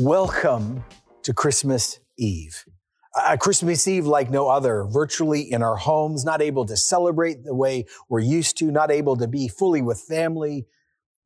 Welcome to Christmas Eve. A Christmas Eve like no other, virtually in our homes, not able to celebrate the way we're used to, not able to be fully with family.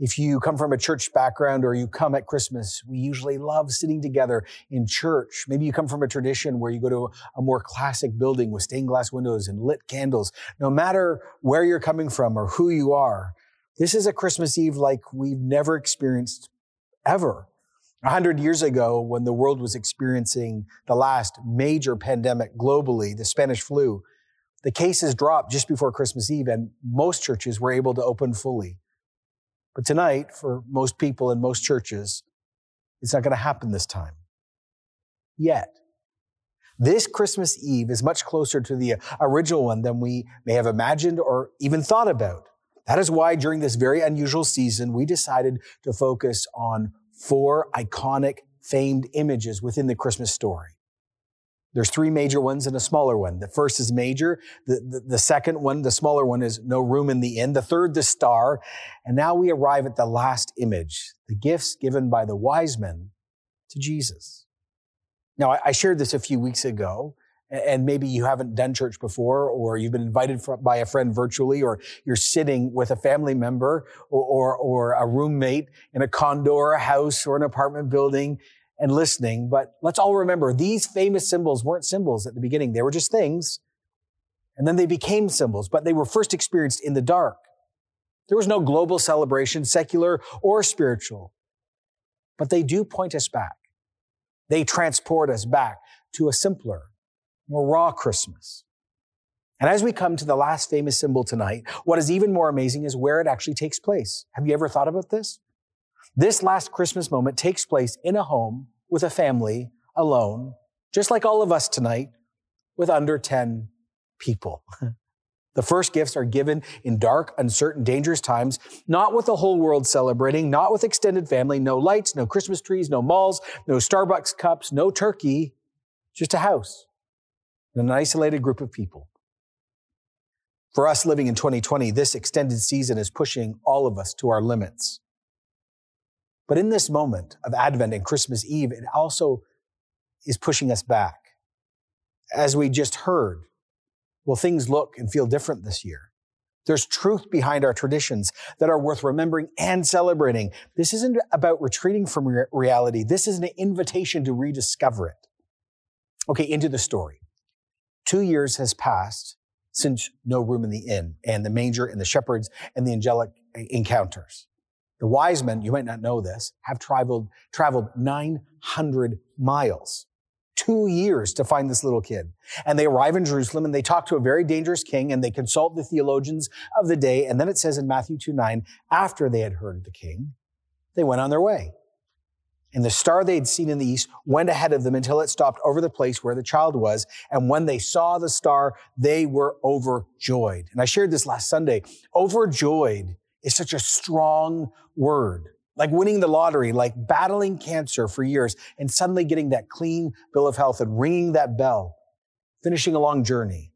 If you come from a church background or you come at Christmas, we usually love sitting together in church. Maybe you come from a tradition where you go to a more classic building with stained glass windows and lit candles. No matter where you're coming from or who you are, this is a Christmas Eve like we've never experienced ever. A hundred years ago, when the world was experiencing the last major pandemic globally, the Spanish flu, the cases dropped just before Christmas Eve and most churches were able to open fully. But tonight, for most people in most churches, it's not going to happen this time. Yet. This Christmas Eve is much closer to the original one than we may have imagined or even thought about. That is why during this very unusual season, we decided to focus on four iconic, famed images within the Christmas story. There's three major ones and a smaller one. The first is major. The, the, the, second one, the smaller one, is no room in the inn. The third, the star. And now we arrive at the last image, the gifts given by the wise men to Jesus. Now, I, I shared this a few weeks ago, and maybe you haven't done church before, or you've been invited by a friend virtually, or you're sitting with a family member or, or, or a roommate in a condo or a house or an apartment building and listening. But let's all remember these famous symbols weren't symbols at the beginning. They were just things. And then they became symbols, but they were first experienced in the dark. There was no global celebration, secular or spiritual. But they do point us back. They transport us back to a simpler, more raw Christmas. And as we come to the last famous symbol tonight, what is even more amazing is where it actually takes place. Have you ever thought about this? This last Christmas moment takes place in a home with a family alone, just like all of us tonight, with under 10 people. The first gifts are given in dark, uncertain, dangerous times, not with the whole world celebrating, not with extended family, no lights, no Christmas trees, no malls, no Starbucks cups, no turkey, just a house and an isolated group of people. For us living in 2020, this extended season is pushing all of us to our limits. But in this moment of Advent and Christmas Eve, it also is pushing us back. As we just heard, will things look and feel different this year? There's truth behind our traditions that are worth remembering and celebrating. This isn't about retreating from re- reality. This is an invitation to rediscover it. Okay, into the story. Two years has passed since No Room in the Inn and the manger and the shepherds and the angelic encounters. The wise men, you might not know this, have traveled, traveled 900 miles, two years to find this little kid. And they arrive in Jerusalem and they talk to a very dangerous king and they consult the theologians of the day. And then it says in Matthew 2 9, after they had heard the king, they went on their way. And the star they had seen in the east went ahead of them until it stopped over the place where the child was. And when they saw the star, they were overjoyed. And I shared this last Sunday. Overjoyed is such a strong word. Like winning the lottery, like battling cancer for years and suddenly getting that clean bill of health and ringing that bell, finishing a long journey,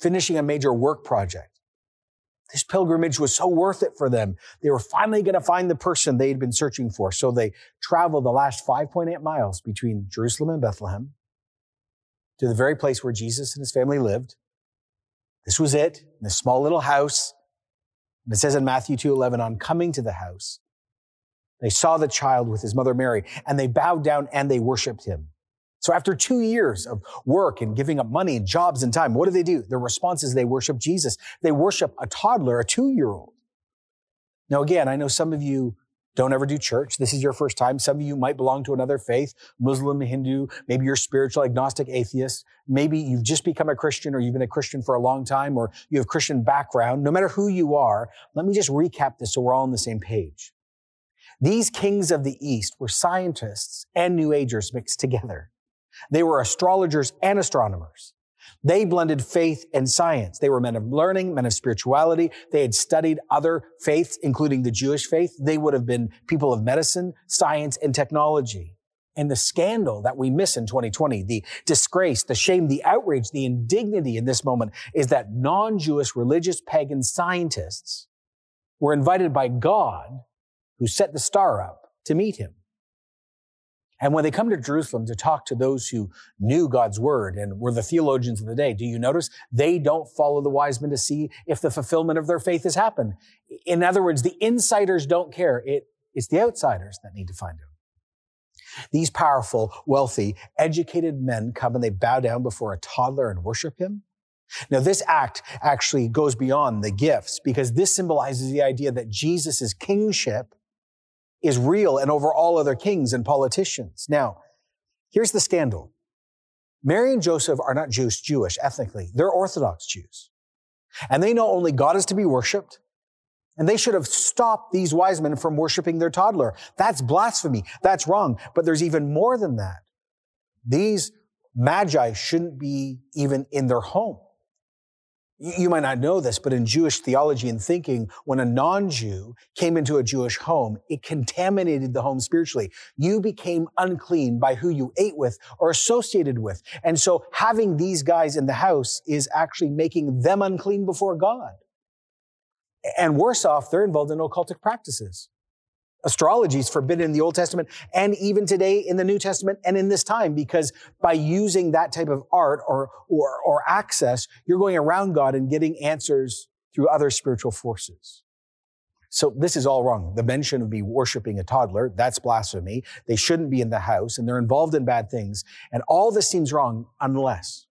finishing a major work project this pilgrimage was so worth it for them. They were finally going to find the person they had been searching for. So they traveled the last 5.8 miles between Jerusalem and Bethlehem to the very place where Jesus and his family lived. This was it, in this small little house. And it says in Matthew 2:11, on coming to the house, they saw the child with his mother Mary, and they bowed down and they worshiped him. So after two years of work and giving up money and jobs and time, what do they do? Their response is they worship Jesus. They worship a toddler, a two year old. Now, again, I know some of you don't ever do church. This is your first time. Some of you might belong to another faith, Muslim, Hindu. Maybe you're spiritual, agnostic, atheist. Maybe you've just become a Christian or you've been a Christian for a long time or you have Christian background. No matter who you are, let me just recap this so we're all on the same page. These kings of the East were scientists and New Agers mixed together. They were astrologers and astronomers. They blended faith and science. They were men of learning, men of spirituality. They had studied other faiths, including the Jewish faith. They would have been people of medicine, science, and technology. And the scandal that we miss in 2020, the disgrace, the shame, the outrage, the indignity in this moment is that non-Jewish religious pagan scientists were invited by God, who set the star up, to meet him. And when they come to Jerusalem to talk to those who knew God's word and were the theologians of the day, do you notice they don't follow the wise men to see if the fulfillment of their faith has happened? In other words, the insiders don't care. It, it's the outsiders that need to find him. These powerful, wealthy, educated men come and they bow down before a toddler and worship him. Now, this act actually goes beyond the gifts because this symbolizes the idea that Jesus' kingship is real and over all other kings and politicians. Now, here's the scandal. Mary and Joseph are not Jews, Jewish ethnically. They're Orthodox Jews. And they know only God is to be worshiped. And they should have stopped these wise men from worshiping their toddler. That's blasphemy. That's wrong. But there's even more than that. These magi shouldn't be even in their home. You might not know this, but in Jewish theology and thinking, when a non-Jew came into a Jewish home, it contaminated the home spiritually. You became unclean by who you ate with or associated with. And so having these guys in the house is actually making them unclean before God. And worse off, they're involved in occultic practices. Astrology is forbidden in the Old Testament and even today in the New Testament and in this time because by using that type of art or, or, or access, you're going around God and getting answers through other spiritual forces. So this is all wrong. The men shouldn't be worshiping a toddler. That's blasphemy. They shouldn't be in the house and they're involved in bad things. And all this seems wrong unless,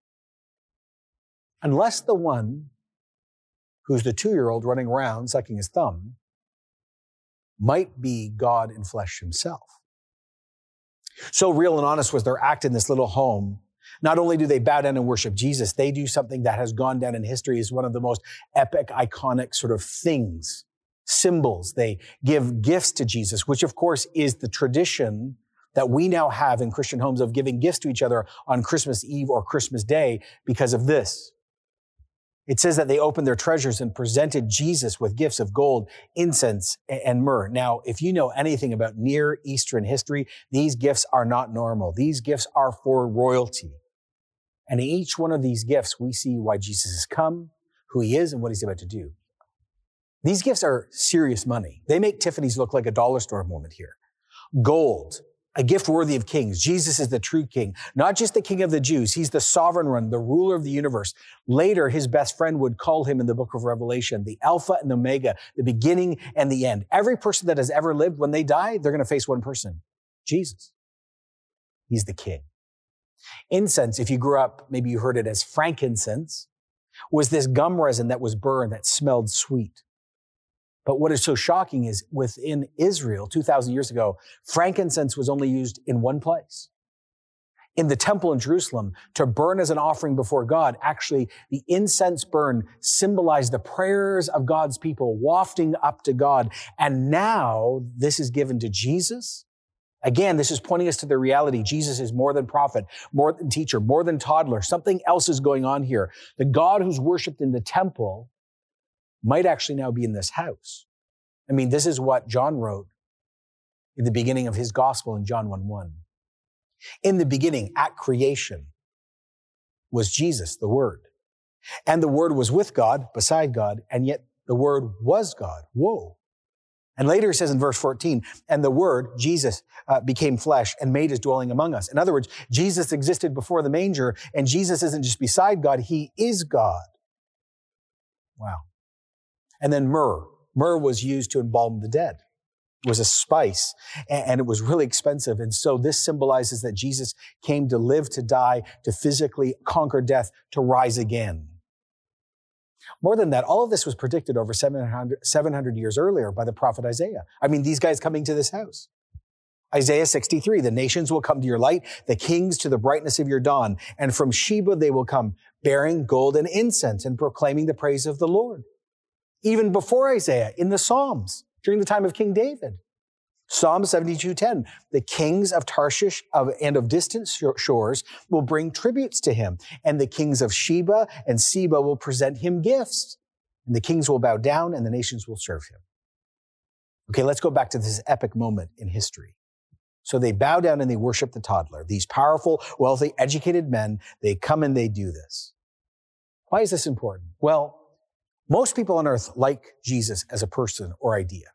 unless the one who's the two year old running around sucking his thumb might be God in flesh himself. So real and honest was their act in this little home. Not only do they bow down and worship Jesus, they do something that has gone down in history as one of the most epic, iconic sort of things, symbols. They give gifts to Jesus, which of course is the tradition that we now have in Christian homes of giving gifts to each other on Christmas Eve or Christmas Day because of this. It says that they opened their treasures and presented Jesus with gifts of gold, incense, and myrrh. Now, if you know anything about Near Eastern history, these gifts are not normal. These gifts are for royalty. And in each one of these gifts, we see why Jesus has come, who he is, and what he's about to do. These gifts are serious money. They make Tiffany's look like a dollar store moment here. Gold, a gift worthy of kings. Jesus is the true king, not just the king of the Jews. He's the sovereign one, the ruler of the universe. Later, his best friend would call him in the book of Revelation, the Alpha and the Omega, the beginning and the end. Every person that has ever lived, when they die, they're going to face one person, Jesus. He's the king. Incense, if you grew up, maybe you heard it as frankincense, was this gum resin that was burned that smelled sweet. But what is so shocking is within Israel, 2,000 years ago, frankincense was only used in one place. In the temple in Jerusalem, to burn as an offering before God, actually, the incense burn symbolized the prayers of God's people wafting up to God. And now this is given to Jesus. Again, this is pointing us to the reality. Jesus is more than prophet, more than teacher, more than toddler. Something else is going on here. The God who's worshiped in the temple might actually now be in this house. I mean, this is what John wrote in the beginning of his gospel in John 1 1. In the beginning, at creation, was Jesus, the Word. And the Word was with God, beside God, and yet the Word was God. Whoa. And later he says in verse 14, and the Word, Jesus, uh, became flesh and made his dwelling among us. In other words, Jesus existed before the manger, and Jesus isn't just beside God, he is God. Wow. And then myrrh. Myrrh was used to embalm the dead. It was a spice and it was really expensive. And so this symbolizes that Jesus came to live, to die, to physically conquer death, to rise again. More than that, all of this was predicted over 700, 700 years earlier by the prophet Isaiah. I mean, these guys coming to this house. Isaiah 63, the nations will come to your light, the kings to the brightness of your dawn. And from Sheba they will come, bearing gold and incense and proclaiming the praise of the Lord even before Isaiah in the Psalms during the time of King David. Psalm 72:10, the kings of Tarshish and of distant shores will bring tributes to him, and the kings of Sheba and Seba will present him gifts, and the kings will bow down and the nations will serve him. Okay, let's go back to this epic moment in history. So they bow down and they worship the toddler. These powerful, wealthy, educated men, they come and they do this. Why is this important? Well, most people on earth like Jesus as a person or idea.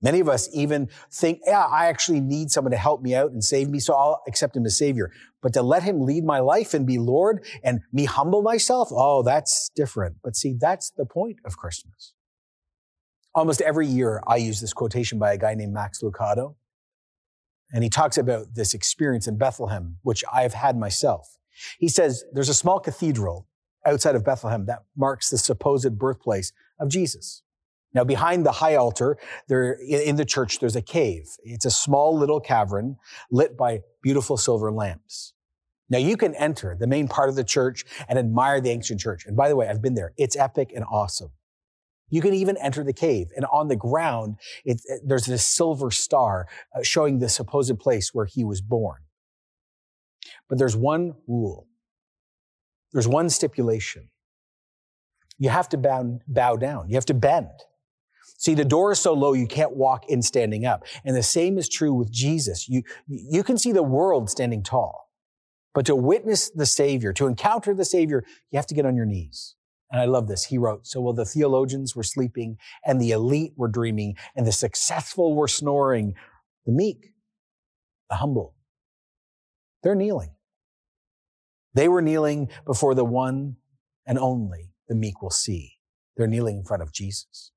Many of us even think, yeah, I actually need someone to help me out and save me, so I'll accept him as savior. But to let him lead my life and be Lord and me humble myself, oh, that's different. But see, that's the point of Christmas. Almost every year, I use this quotation by a guy named Max Lucado. And he talks about this experience in Bethlehem, which I've had myself. He says there's a small cathedral outside of Bethlehem that marks the supposed birthplace of Jesus. Now, behind the high altar, there in the church, there's a cave. It's a small little cavern lit by beautiful silver lamps. Now, you can enter the main part of the church and admire the ancient church. And by the way, I've been there. It's epic and awesome. You can even enter the cave, and on the ground, it, it, there's this silver star uh, showing the supposed place where he was born. But there's one rule. There's one stipulation. You have to bow, bow down. You have to bend. See, the door is so low you can't walk in standing up. And the same is true with Jesus. You, you can see the world standing tall. But to witness the Savior, to encounter the Savior, you have to get on your knees. And I love this. He wrote, so while the theologians were sleeping and the elite were dreaming and the successful were snoring, the meek, the humble, they're kneeling. They were kneeling before the one and only the meek will see. They're kneeling in front of Jesus.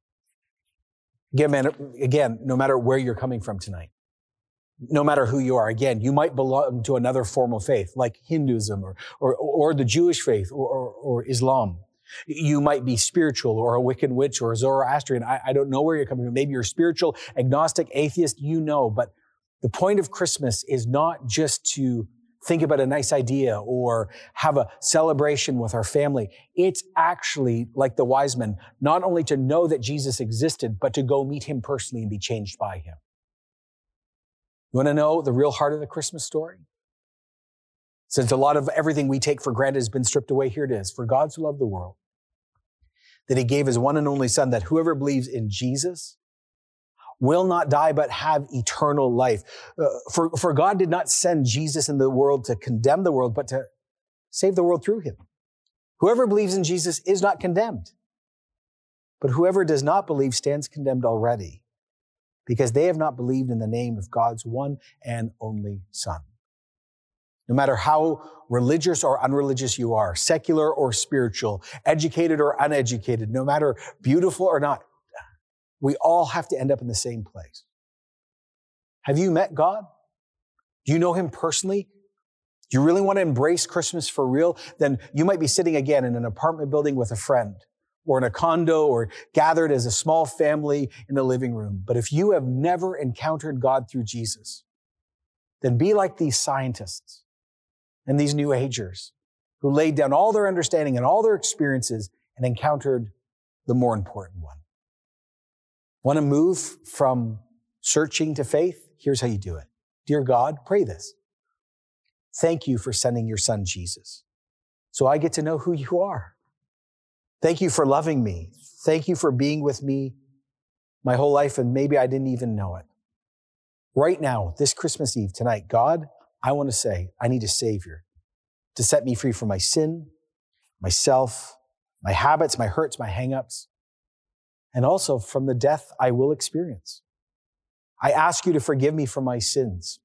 Again, man, again, no matter where you're coming from tonight, no matter who you are, again, you might belong to another form of faith, like Hinduism or, or, or the Jewish faith or, or, or Islam. You might be spiritual or a Wiccan witch or a Zoroastrian. I, I don't know where you're coming from. Maybe you're spiritual, agnostic, atheist, you know. But the point of Christmas is not just to think about a nice idea or have a celebration with our family. It's actually like the wise men, not only to know that Jesus existed, but to go meet him personally and be changed by him. You want to know the real heart of the Christmas story? Since a lot of everything we take for granted has been stripped away, here it is. For God so loved the world that he gave his one and only son that whoever believes in Jesus will not die, but have eternal life. Uh, for, for God did not send Jesus in the world to condemn the world, but to save the world through him. Whoever believes in Jesus is not condemned, but whoever does not believe stands condemned already because they have not believed in the name of God's one and only son. No matter how religious or unreligious you are, secular or spiritual, educated or uneducated, no matter beautiful or not, we all have to end up in the same place. Have you met God? Do you know Him personally? Do you really want to embrace Christmas for real? Then you might be sitting again in an apartment building with a friend or in a condo or gathered as a small family in the living room. But if you have never encountered God through Jesus, then be like these scientists and these new agers who laid down all their understanding and all their experiences and encountered the more important one. Want to move from searching to faith? Here's how you do it. Dear God, pray this. Thank you for sending your son Jesus. So I get to know who you are. Thank you for loving me. Thank you for being with me my whole life, and maybe I didn't even know it. Right now, this Christmas Eve, tonight, God, I want to say, I need a Savior to set me free from my sin, myself, my habits, my hurts, my hangups and also from the death I will experience. I ask you to forgive me for my sins,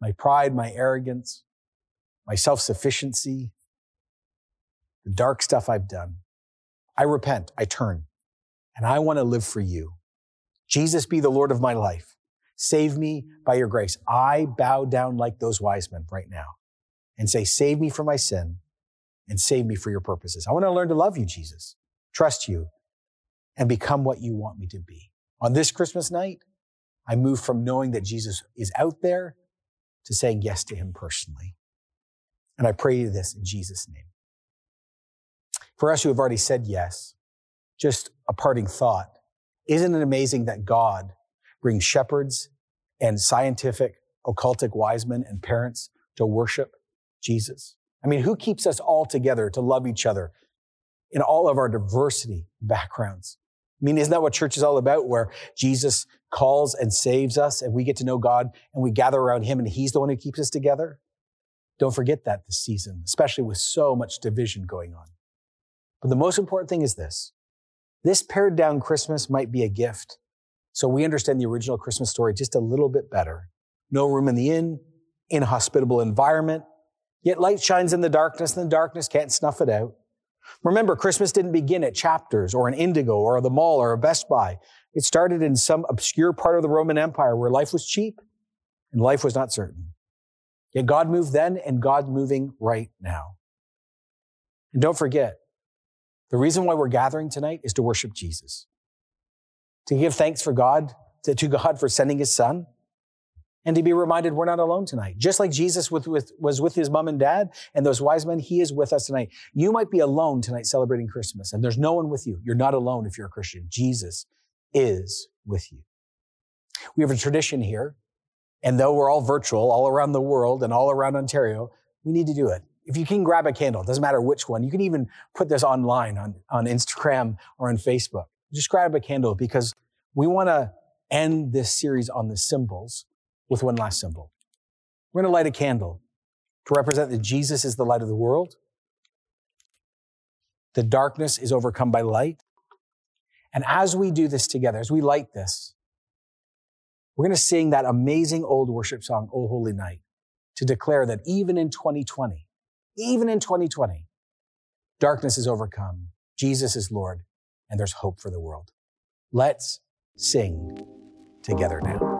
my pride, my arrogance, my self sufficiency, the dark stuff I've done. I repent, I turn, and I want to live for you. Jesus be the Lord of my life. Save me by your grace. I bow down like those wise men right now and say, Save me from my sin and save me for your purposes. I want to learn to love you, Jesus, trust you, and become what you want me to be. On this Christmas night, I move from knowing that Jesus is out there to saying yes to him personally. And I pray you this in Jesus' name. For us who have already said yes, just a parting thought. Isn't it amazing that God brings shepherds and scientific, occultic wise men and parents to worship Jesus? I mean, who keeps us all together to love each other in all of our diversity backgrounds? I mean, isn't that what church is all about? Where Jesus calls and saves us and we get to know God and we gather around him and he's the one who keeps us together? Don't forget that this season, especially with so much division going on. But the most important thing is this. This pared down Christmas might be a gift, so we understand the original Christmas story just a little bit better. No room in the inn, inhospitable environment, yet light shines in the darkness and the darkness can't snuff it out. Remember, Christmas didn't begin at Chapters or an Indigo or the mall or a Best Buy. It started in some obscure part of the Roman Empire where life was cheap and life was not certain. Yet God moved then and God's moving right now. And don't forget, the reason why we're gathering tonight is to worship Jesus, to give thanks for God, to, to God for sending his son, and to be reminded we're not alone tonight. Just like Jesus with, with, was with his mom and dad and those wise men, he is with us tonight. You might be alone tonight celebrating Christmas, and there's no one with you. You're not alone if you're a Christian. Jesus is with you. We have a tradition here and though we're all virtual all around the world and all around Ontario, we need to do it. If you can grab a candle, it doesn't matter which one, you can even put this online on, on Instagram or on Facebook. Just grab a candle because we want to end this series on the symbols with one last symbol. We're going to light a candle to represent that Jesus is the light of the world. The darkness is overcome by light. And as we do this together, as we light this, we're going to sing that amazing old worship song, O Holy Night, to declare that even in 2020, even in 2020, darkness is overcome, Jesus is Lord, and there's hope for the world. Let's sing together now.